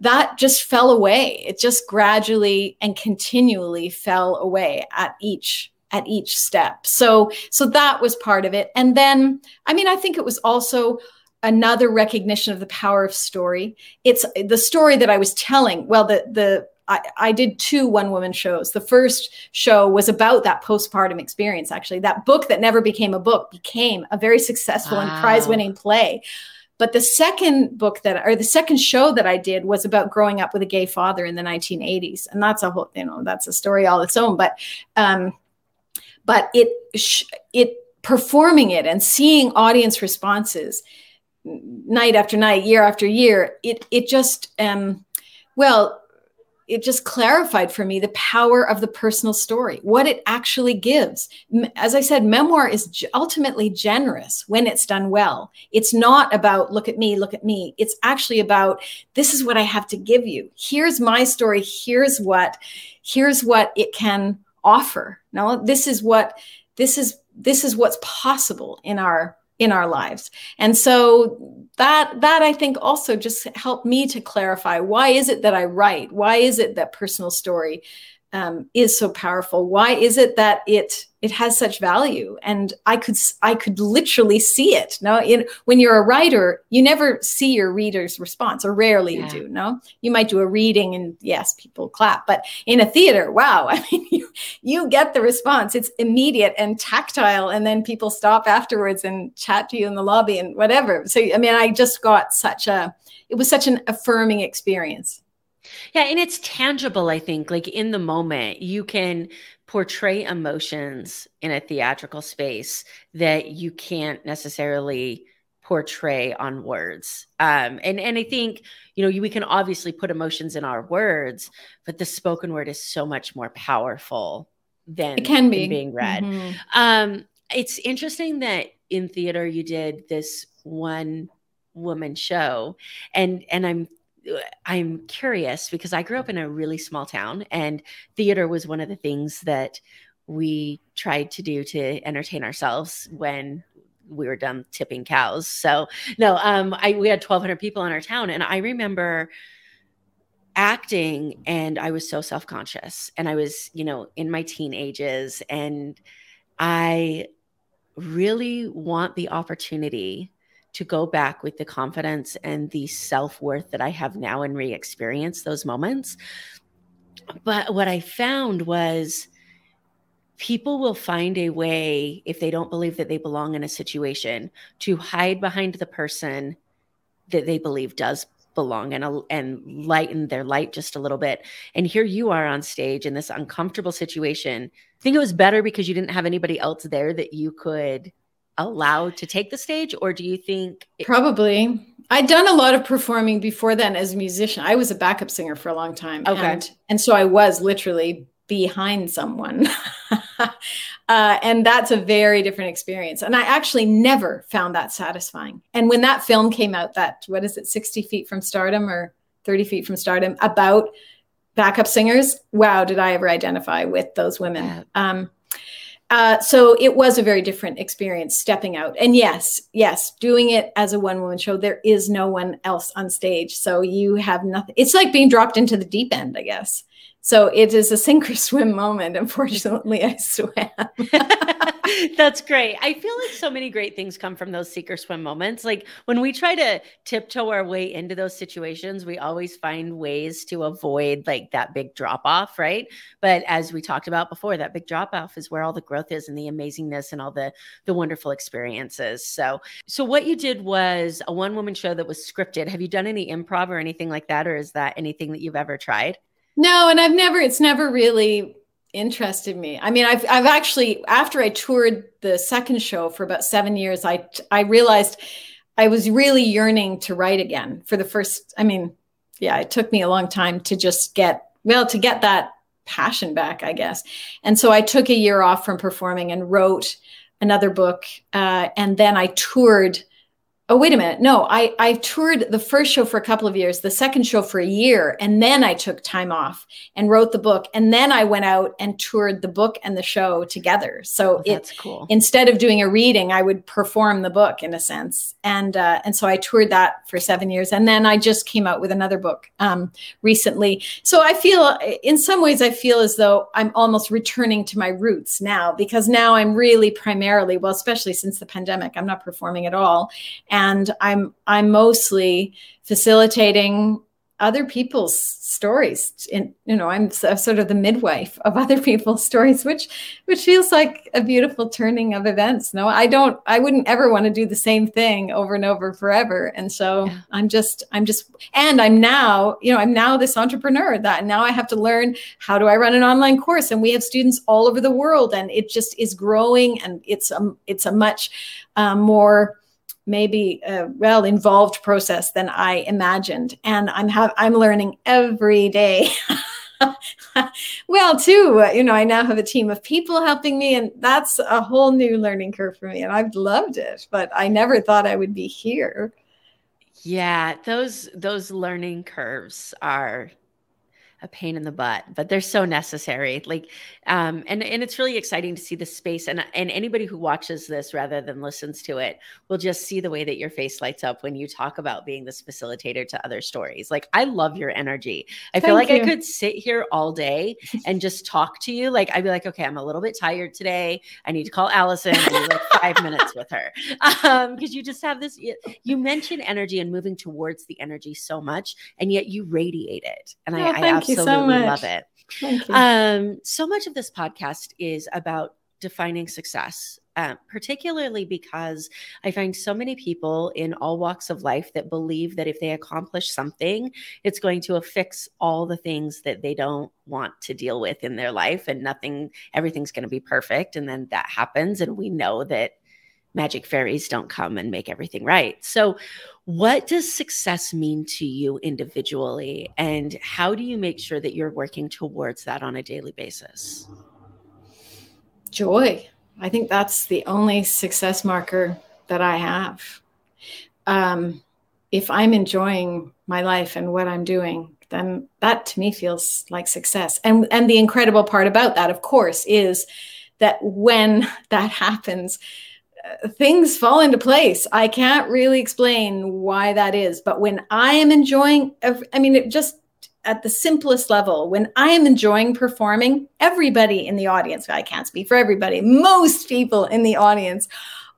that just fell away. It just gradually and continually fell away at each at each step. So so that was part of it. And then i mean i think it was also another recognition of the power of story. It's the story that I was telling. Well, the the I, I did two one woman shows. The first show was about that postpartum experience. Actually, that book that never became a book became a very successful wow. and prize winning play. But the second book that, or the second show that I did was about growing up with a gay father in the 1980s, and that's a whole, you know, that's a story all its own. But, um, but it, it performing it and seeing audience responses night after night, year after year, it it just um, well, it just clarified for me the power of the personal story, what it actually gives. As I said, memoir is ultimately generous when it's done well. It's not about look at me, look at me. It's actually about this is what I have to give you. Here's my story. Here's what here's what it can offer. No, this is what this is this is what's possible in our in our lives. And so that that i think also just helped me to clarify why is it that i write? Why is it that personal story um, is so powerful? Why is it that it it has such value. And i could i could literally see it no? In, when you're a writer you never see your reader's response or rarely yeah. you do no? You might do a reading and yes people clap but in a theater wow i mean you, you get the response. It's immediate and tactile and then people stop afterwards and chat to you in the lobby and whatever. So i mean i just got such a it was such an affirming experience. Yeah, and it's tangible, I think. Like in the moment, you can portray emotions in a theatrical space that you can't necessarily portray on words. Um, and and I think you know we can obviously put emotions in our words, but the spoken word is so much more powerful than it can be being read. Mm-hmm. Um, it's interesting that in theater you did this one woman show, and and I'm I'm curious because I grew up in a really small town and theater was one of the things that we tried to do to entertain ourselves when we were done tipping cows. So no, um, I we had 1,200 people in our town, and I remember acting, and I was so self conscious, and I was you know in my teen ages, and I really want the opportunity to go back with the confidence and the self worth that I have now and re experience those moments. But what I found was people will find a way, if they don't believe that they belong in a situation, to hide behind the person that they believe does belong and, and lighten their light just a little bit. And here you are on stage in this uncomfortable situation. I think it was better because you didn't have anybody else there that you could allowed to take the stage or do you think it- probably i'd done a lot of performing before then as a musician i was a backup singer for a long time okay and, and so i was literally behind someone. uh, and that's a very different experience. And I actually never found that satisfying. And when that film came out, that, what is it, 60 feet from stardom or 30 feet from stardom, about backup singers, wow, did I ever identify with those women. Um, uh, so it was a very different experience stepping out. And yes, yes, doing it as a one woman show, there is no one else on stage. So you have nothing. It's like being dropped into the deep end, I guess. So it is a sink or swim moment. Unfortunately, I swam. That's great. I feel like so many great things come from those sink or swim moments. Like when we try to tiptoe our way into those situations, we always find ways to avoid like that big drop off, right? But as we talked about before, that big drop off is where all the growth is and the amazingness and all the the wonderful experiences. So, so what you did was a one woman show that was scripted. Have you done any improv or anything like that, or is that anything that you've ever tried? No, and I've never, it's never really interested me. I mean, I've, I've actually, after I toured the second show for about seven years, I, I realized I was really yearning to write again for the first, I mean, yeah, it took me a long time to just get, well, to get that passion back, I guess. And so I took a year off from performing and wrote another book. Uh, and then I toured Oh, wait a minute. No, I, I toured the first show for a couple of years, the second show for a year, and then I took time off and wrote the book. And then I went out and toured the book and the show together. So oh, it's cool. Instead of doing a reading, I would perform the book in a sense. And uh, and so I toured that for seven years. And then I just came out with another book um, recently. So I feel in some ways I feel as though I'm almost returning to my roots now because now I'm really primarily, well, especially since the pandemic, I'm not performing at all and i'm i'm mostly facilitating other people's stories in you know i'm sort of the midwife of other people's stories which which feels like a beautiful turning of events. No i don't i wouldn't ever want to do the same thing over and over forever. And so yeah. i'm just i'm just and i'm now you know i'm now this entrepreneur that now i have to learn how do i run an online course? And we have students all over the world and it just is growing and it's a it's a much um, more maybe a well involved process than I imagined, and I'm I'm learning every day. well, too, uh, you know, I now have a team of people helping me, and that's a whole new learning curve for me, and I've loved it. But I never thought I would be here. Yeah, those those learning curves are a pain in the butt, but they're so necessary. Like, um, and and it's really exciting to see the space. And and anybody who watches this rather than listens to it will just see the way that your face lights up when you talk about being this facilitator to other stories. Like, I love your energy. I Thank feel like you. I could sit here all day and just talk to you. Like, I'd be like, okay, I'm a little bit tired today. I need to call Alison. I need like five minutes with her um, because you just have this. You mention energy and moving towards the energy so much, and yet you radiate it. And oh, I, I absolutely so love it. Um, so much of this podcast is about defining success, uh, particularly because I find so many people in all walks of life that believe that if they accomplish something, it's going to affix all the things that they don't want to deal with in their life, and nothing, everything's going to be perfect. And then that happens, and we know that magic fairies don't come and make everything right. So, what does success mean to you individually? And how do you make sure that you're working towards that on a daily basis? Joy. I think that's the only success marker that I have. Um, if I'm enjoying my life and what I'm doing, then that to me feels like success. And and the incredible part about that, of course, is that when that happens, things fall into place. I can't really explain why that is, but when I am enjoying, I mean, it just at the simplest level, when I am enjoying performing, everybody in the audience, I can't speak for everybody, most people in the audience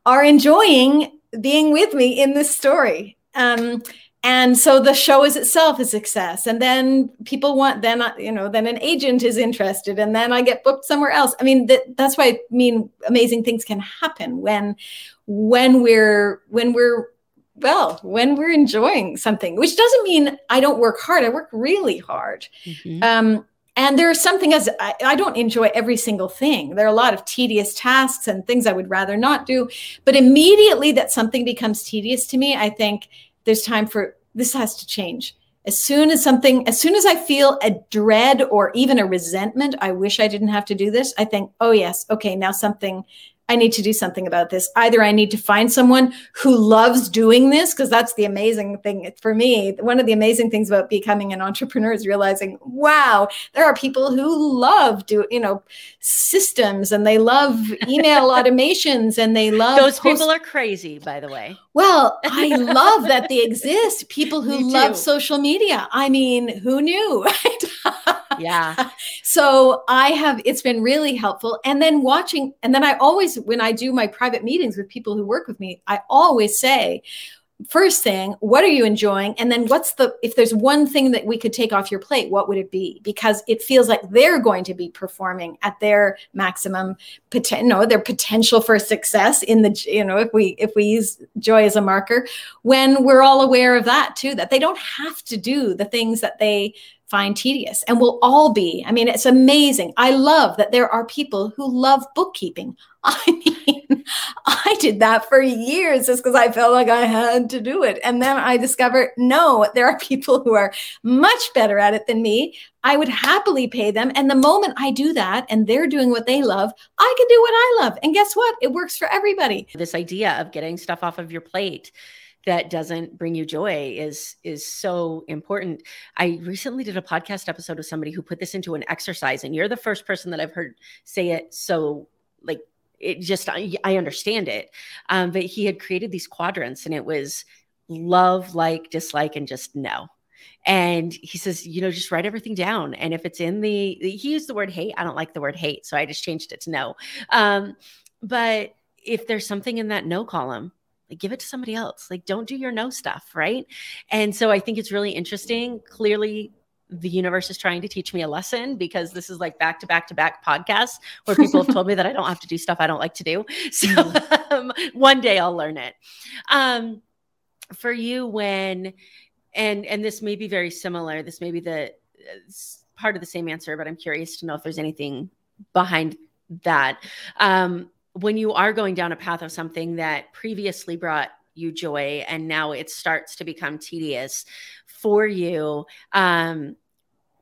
are enjoying being with me in this story. Um, and so the show is itself a success. And then people want then you know then an agent is interested and then i get booked somewhere else. I mean that, that's why i mean amazing things can happen when when we're when we're well when we're enjoying something which doesn't mean i don't work hard. I work really hard. Mm-hmm. um, and there's something as I, I, don't enjoy every single thing. There are a lot of tedious tasks and things i would rather not do. But immediately that something becomes tedious to me i think there's time for this has to change As soon as something, as soon as I feel a dread or even a resentment, I wish I didn't have to do this. I think, oh, yes, okay, now something I need to do something about this. Either I need to find someone who loves doing this, because that's the amazing thing for me. One of the amazing things about becoming an entrepreneur is realizing, wow, there are people who love do, you know, systems and they love email automations and they love those post- people are crazy, by the way. Well, I love that they exist. People who love social media. I mean, who knew? Right? Yeah. So I have, it's been really helpful. And then watching, and then I always, when I do my private meetings with people who work with me, I always say, first thing what are you enjoying and then what's the if there's one thing that we could take off your plate what would it be because it feels like they're going to be performing at their maximum potential no their potential for success in the you know if we if we use joy as a marker when we're all aware of that too that they don't have to do the things that they find tedious and we'll all be. I mean, it's amazing. I love that there are people who love bookkeeping. I mean, I did that for years just because I felt like I had to do it. And then I discovered no, there are people who are much better at it than me. I would happily pay them. And the moment I do that and they're doing what they love, I can do what I love. And guess what? It works for everybody. This idea of getting stuff off of your plate that doesn't bring you joy is is so important. I recently did a podcast episode with somebody who put this into an exercise and you're the first person that I've heard say it so like it just I, I understand it. Um, but he had created these quadrants and it was love, like, dislike and just no. And he says, you know, just write everything down. And if it's in the, he used the word hate. I don't like the word hate. So I just changed it to no. Um, but if there's something in that no column, like give it to somebody else like don't do your no stuff right and so i think it's really interesting clearly the universe is trying to teach me a lesson because this is like back to back to back podcasts where people have told me that I don't have to do stuff I don't like to do. So mm-hmm. um, one day I'll learn it. Um, for you, when and and this may be very similar. This may be the part of the same answer, but I'm curious to know if there's anything behind that. Um, when you are going down a path of something that previously brought you joy and now it starts to become tedious for you um,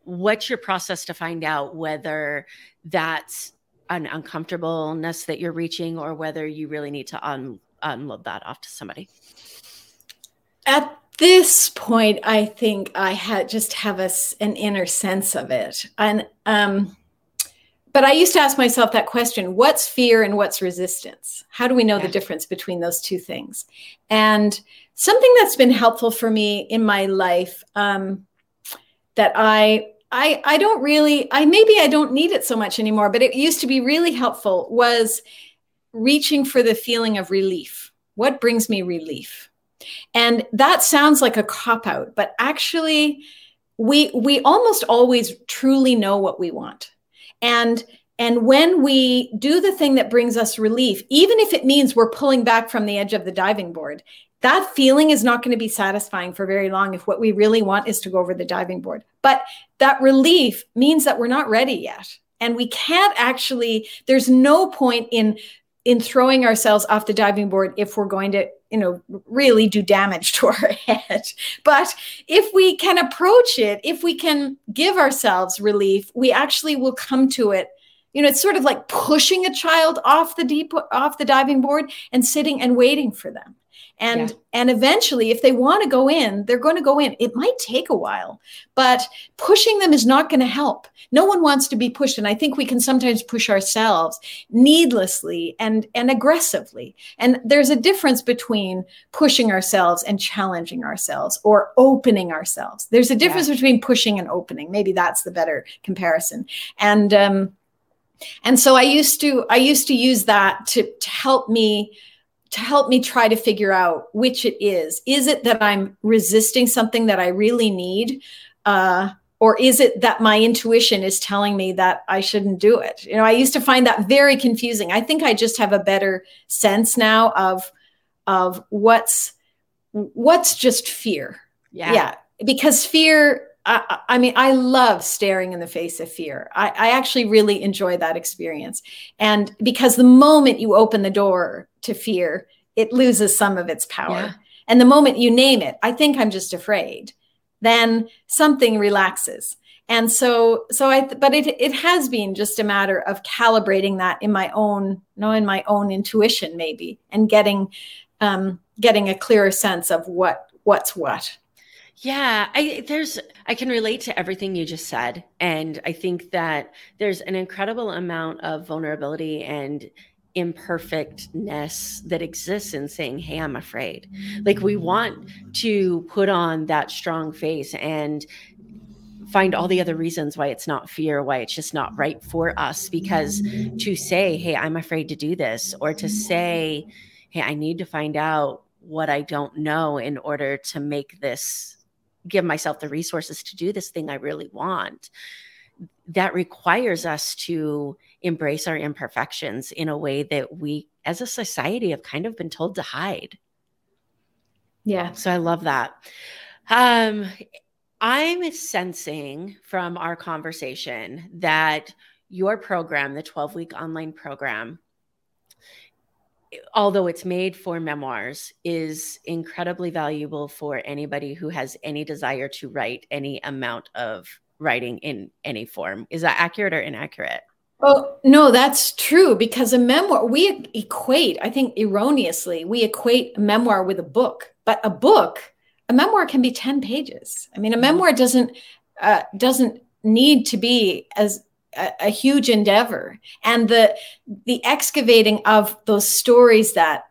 what's your process to find out whether that's an uncomfortableness that you're reaching or whether you really need to un- unload that off to somebody? At this point i think i had just have a, an inner sense of it. And um but I used to ask myself that question what's fear and what's resistance? How do we know yeah. the difference between those two things? And something that's been helpful for me in my life um, that I I I don't really I maybe I don't need it so much anymore, but it used to be really helpful was reaching for the feeling of relief. What brings me relief? And that sounds like a cop out, but actually we we almost always truly know what we want and and when we do the thing that brings us relief, even if it means we're pulling back from the edge of the diving board, that feeling is not going to be satisfying for very long if what we really want is to go over the diving board. But that relief means that we're not ready yet. And we can't actually, there's no point in in throwing ourselves off the diving board if we're going to you know really do damage to our head. But if we can approach it if we can give ourselves relief we actually will come to it you know it's sort of like pushing a child off the deep off the diving board and sitting and waiting for them. And yeah. and eventually if they want to go in they're going to go in. It might take a while but pushing them is not going to help. No one wants to be pushed and i think we can sometimes push ourselves needlessly and and aggressively. And there's a difference between pushing ourselves and challenging ourselves or opening ourselves. There's a difference yeah. between pushing and opening. Maybe that's the better comparison. And um and so i used to i used to use that to to help me to help me try to figure out which it is. Is it that I'm resisting something that I really need? Uh, or is it that my intuition is telling me that I shouldn't do it? You know, I used to find that very confusing. I think I just have a better sense now of of what's what's just fear. Yeah. Yeah. Because fear I, I, mean, I love staring in the face of fear. I, I, actually really enjoy that experience. And because the moment you open the door to fear, it loses some of its power. Yeah. And the moment you name it, I think I'm just afraid. then something relaxes. And so, so I, but it, it has been just a matter of calibrating that in my own, you know, in my own intuition, maybe, and getting, um, getting a clearer sense of what, what's what. Yeah, I there's I can relate to everything you just said and I think that there's an incredible amount of vulnerability and imperfectness that exists in saying, Hey, I'm afraid. Like we want to put on that strong face and find all the other reasons why it's not fear, why it's just not right for us. Because to say, Hey, I'm afraid to do this, or to say, Hey, I need to find out what I don't know in order to make this, give myself the resources to do this thing I really want. That requires us to embrace our imperfections in a way that we as a society have kind of been told to hide. Yeah. So I love that. Um I'm sensing from our conversation that your program, the 12 week online program, although it's made for memoirs, is incredibly valuable for anybody who has any desire to write any amount of writing in any form. Is that accurate or inaccurate? Oh, no, that's true because a memoir, we equate, I think erroneously, we equate a memoir with a book, but a book, a memoir can be 10 pages. I mean, a mm-hmm. memoir doesn't, uh, doesn't need to be as a, a huge endeavor. And the, the excavating of those stories that,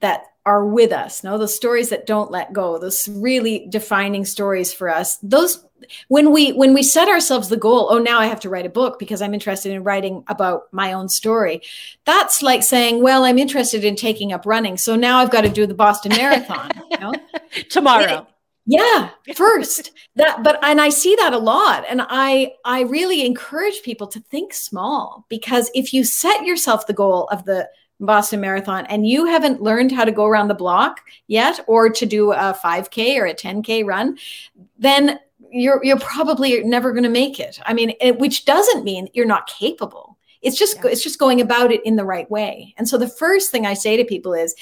that are with us, no, those stories that don't let go, those really defining stories for us, those when we when we set ourselves the goal oh now i have to write a book because i'm interested in writing about my own story that's like saying well i'm interested in taking up running so now i've got to do the boston marathon you know? tomorrow yeah first that but and i see that a lot and i i really encourage people to think small because if you set yourself the goal of the Boston Marathon and you haven't learned how to go around the block yet or to do a 5K or a 10K run, then you're you're probably never going to make it. I mean, it, which doesn't mean you're not capable. It's just yeah. it's just going about it in the right way. And so the first thing I say to people is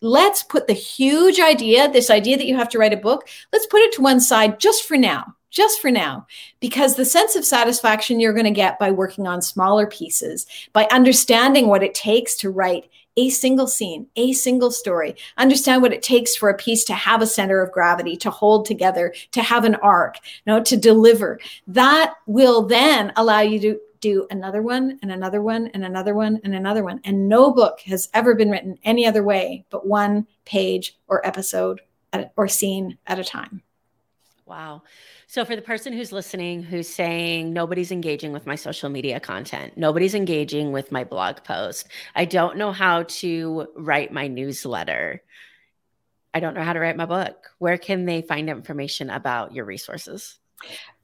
let's put the huge idea, this idea that you have to write a book, let's put it to one side just for now. Just for now, because the sense of satisfaction you're going to get by working on smaller pieces, by understanding what it takes to write a single scene, a single story. Understand what it takes for a piece to have a center of gravity, to hold together, to have an arc, you know, to deliver. That will then allow you to do another one and another one and another one and another one. And no book has ever been written any other way but one page or episode at, or scene at a time. Wow. So, for the person who's listening who's saying nobody's engaging with my social media content, nobody's engaging with my blog post, I don't know how to write my newsletter, I don't know how to write my book, where can they find information about your resources?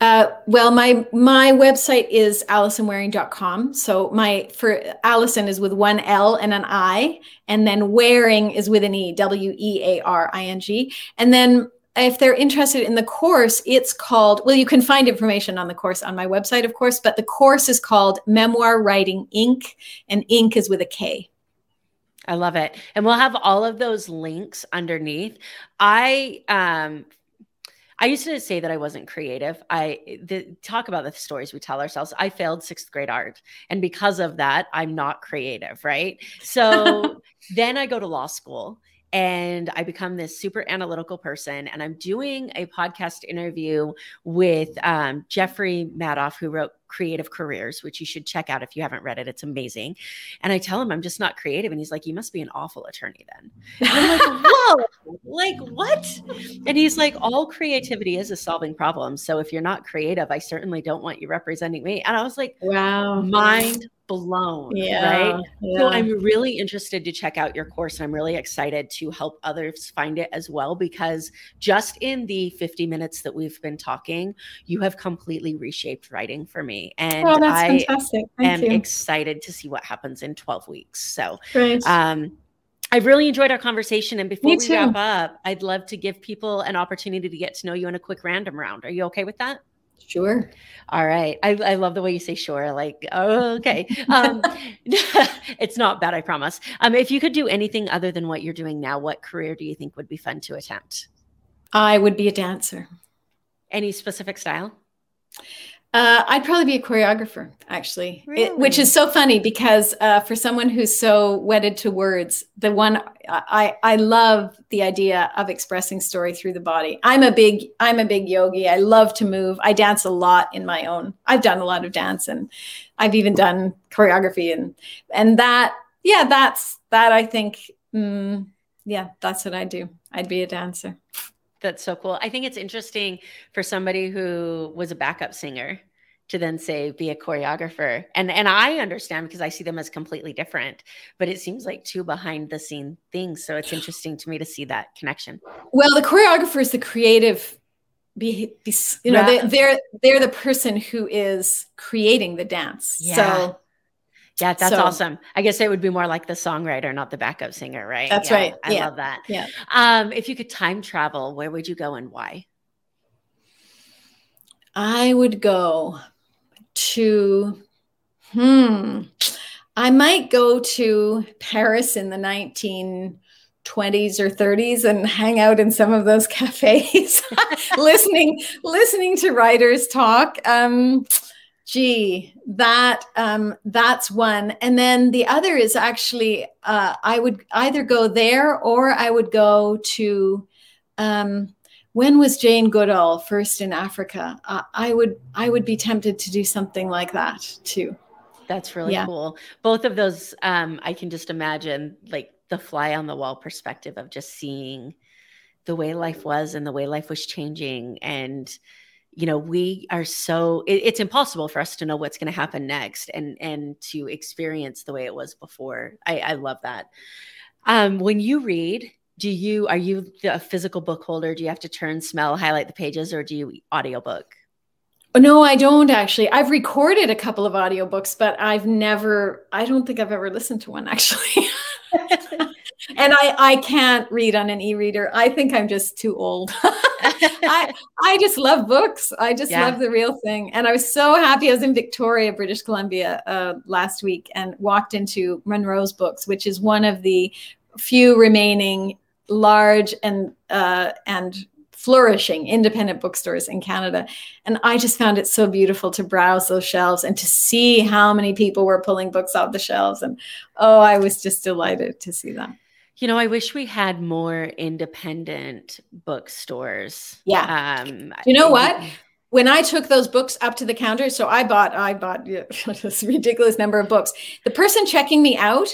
Uh, well, my my website is alisonwearing.com. So my for Alison is with one L and an I, and then wearing is with an E, W E A R I N G. And then if they're interested in the course, it's called, well, you can find information on the course on my website, of course, but the course is called Memoir Writing Ink. And Ink. is with a K. I love it. And we'll have all of those links underneath. I um I used to say that I wasn't creative. I the, talk about the stories we tell ourselves. I failed sixth grade art, and because of that, I'm not creative, right? So then I go to law school, and I become this super analytical person. And I'm doing a podcast interview with um, Jeffrey Madoff, who wrote Creative Careers, which you should check out if you haven't read it. It's amazing. And I tell him I'm just not creative. And he's like, You must be an awful attorney then. And I'm like, Whoa, like what? And he's like, All creativity is is solving problems. So if you're not creative, I certainly don't want you representing me. And I was like, Wow, mind blown. Yeah, right. Yeah. So I'm really interested to check out your course. And I'm really excited to help others find it as well, because just in the 50 minutes that we've been talking, you have completely reshaped writing for me. And oh, I am you. excited to see what happens in 12 weeks. So, Great. um, I've really enjoyed our conversation. And before we wrap up, I'd love to give people an opportunity to get to know you in a quick random round. Are you okay with that? Sure. All right. I, I love the way you say sure. Like, oh, okay. Um, it's not bad, I promise. Um, if you could do anything other than what you're doing now, what career do you think would be fun to attempt? I would be a dancer. Any specific style? Uh, I'd probably be a choreographer, actually, really? it, which is so funny because uh, for someone who's so wedded to words, the one I I love the idea of expressing story through the body. I'm a big I'm a big yogi. I love to move. I dance a lot in my own. I've done a lot of dance, and I've even done choreography, and and that yeah, that's that. I think mm, yeah, that's what I do. I'd be a dancer. That's so cool. I think it's interesting for somebody who was a backup singer to then say be a choreographer. And and I understand because I see them as completely different, but it seems like two behind the scene things. So it's interesting to me to see that connection. Well, the choreographer is the creative be, be you know, yeah. they, they're they're the person who is creating the dance. Yeah. So yeah, that's so, awesome. I guess it would be more like the songwriter, not the backup singer, right? That's yeah, right. I love that. Yeah. Um, if you could time travel, where would you go and why? I would go to, hmm, I might go to Paris in the 1920s or 30s and hang out in some of those cafes, listening, listening to writers talk. Um, gee that um, that's one and then the other is actually uh, i would either go there or i would go to um, when was jane goodall first in africa? Uh, i would i would be tempted to do something like that too. That's really yeah. cool. Both of those um, i can just imagine like the fly on the wall perspective of just seeing the way life was and the way life was changing. And you know we are so it, it's impossible for us to know what's going to happen next and and to experience the way it was before. I i love that. Um when you read do you are you a physical book holder do you have to turn smell highlight the pages or do you audiobook no i don't actually i've recorded a couple of audiobooks but i've never i don't think i've ever listened to one actually and I, I can't read on an e-reader. I think I'm just too old. I, I just love books. I just yeah. love the real thing. And I was so happy. I was in Victoria, British Columbia uh, last week and walked into Munro's Books, which is one of the few remaining large and uh, and flourishing independent bookstores in Canada. And I just found it so beautiful to browse those shelves and to see how many people were pulling books off the shelves. And oh, I was just delighted to see that. You know, I wish we had more independent bookstores. Yeah. Um, you know what? When I took those books up to the counter, so I bought, I bought yeah, this ridiculous number of books. The person checking me out,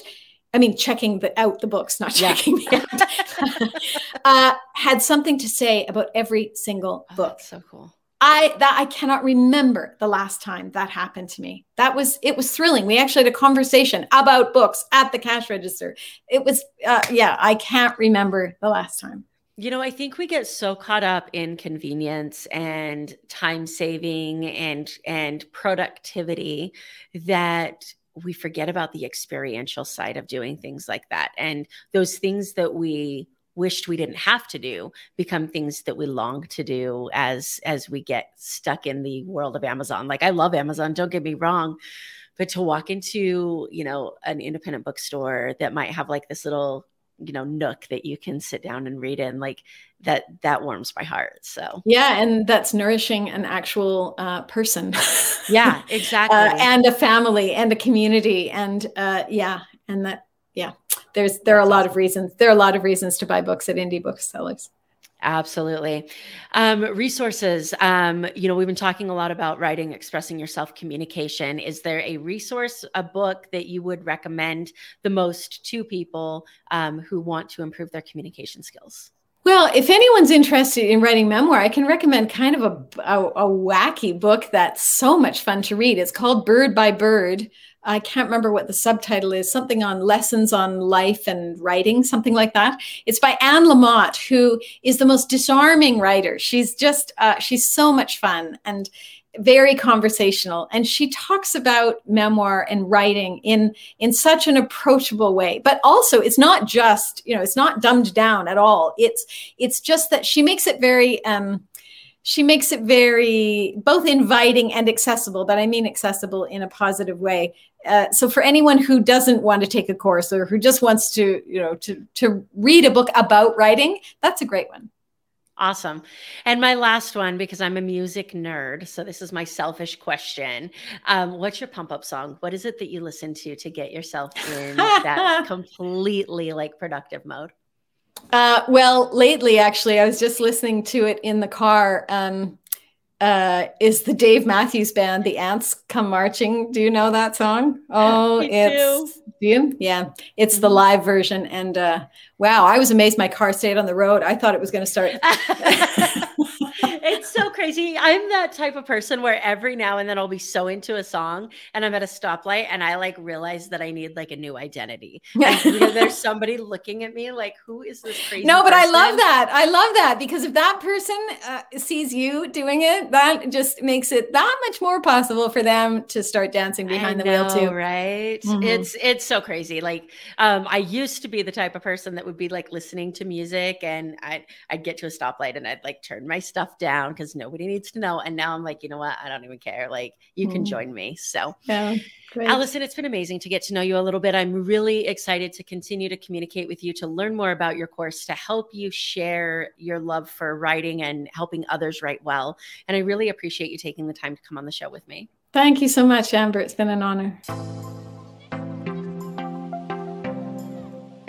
I mean, checking the out the books, not checking yeah. me out, uh, had something to say about every single oh, book. so cool. I that I cannot remember the last time that happened to me. That was it was thrilling. We actually had a conversation about books at the cash register. It was uh, yeah, I can't remember the last time. You know, I think we get so caught up in convenience and time saving and and productivity that we forget about the experiential side of doing things like that and those things that we wished we didn't have to do become things that we long to do as as we get stuck in the world of Amazon. Like I love Amazon, don't get me wrong, but to walk into, you know, an independent bookstore that might have like this little you know nook that you can sit down and read in like that that warms my heart so. Yeah and that's nourishing an actual uh, person. Yeah exactly. uh, and a family and a community and uh, yeah and that yeah there's there are a lot of reasons there are a lot of reasons to buy books at indie booksellers Absolutely. Um, resources. Um, you know, we've been talking a lot about writing, expressing yourself, communication. Is there a resource, a book that you would recommend the most to people um, who want to improve their communication skills? Well, if anyone's interested in writing memoir, I can recommend kind of a, a, a wacky book that's so much fun to read. It's called Bird by Bird I can't remember what the subtitle is, something on lessons on life and writing, something like that. It's by Anne Lamott, who is the most disarming writer. She's just, uh, she's so much fun and very conversational. And she talks about memoir and writing in, in such an approachable way. But also it's not just, you know, it's not dumbed down at all. It's, it's just that she makes it very, um, she makes it very both inviting and accessible but i mean accessible in a positive way uh, so for anyone who doesn't want to take a course or who just wants to you know to to read a book about writing that's a great one Awesome. And my last one, because I'm a music nerd, so this is my selfish question. Um, what's your pump up song? What is it that you listen to to get yourself in that completely like productive mode? Uh, well, lately, actually, I was just listening to it in the car. Um, uh, is the Dave Matthews Band, The Ants Come Marching. Do you know that song? Oh, it's do. you? Yeah, it's the mm-hmm. live version. And uh, wow, I was amazed my car stayed on the road. I thought it was going to start. it's so crazy. I'm that type of person where every now and then I'll be so into a song and I'm at a stoplight and I like realize that I need like a new identity. Like, there's somebody looking at me like, who is this crazy? No, but person? I love that. I love that because if that person uh, sees you doing it, that just makes it that much more possible for them to start dancing behind I the know, wheel too. Right? Mm-hmm. It's it's so crazy. Like um, I used to be the type of person that would be like listening to music and I'd I'd get to a stoplight and I'd like turn my stuff down because nobody needs to know. And now I'm like, you know what? I don't even care. Like you mm. can join me. So yeah, Alison, it's been amazing to get to know you a little bit. I'm really excited to continue to communicate with you, to learn more about your course, to help you share your love for writing and helping others write well. And I really appreciate you taking the time to come on the show with me. Thank you so much, Amber. It's been an honor.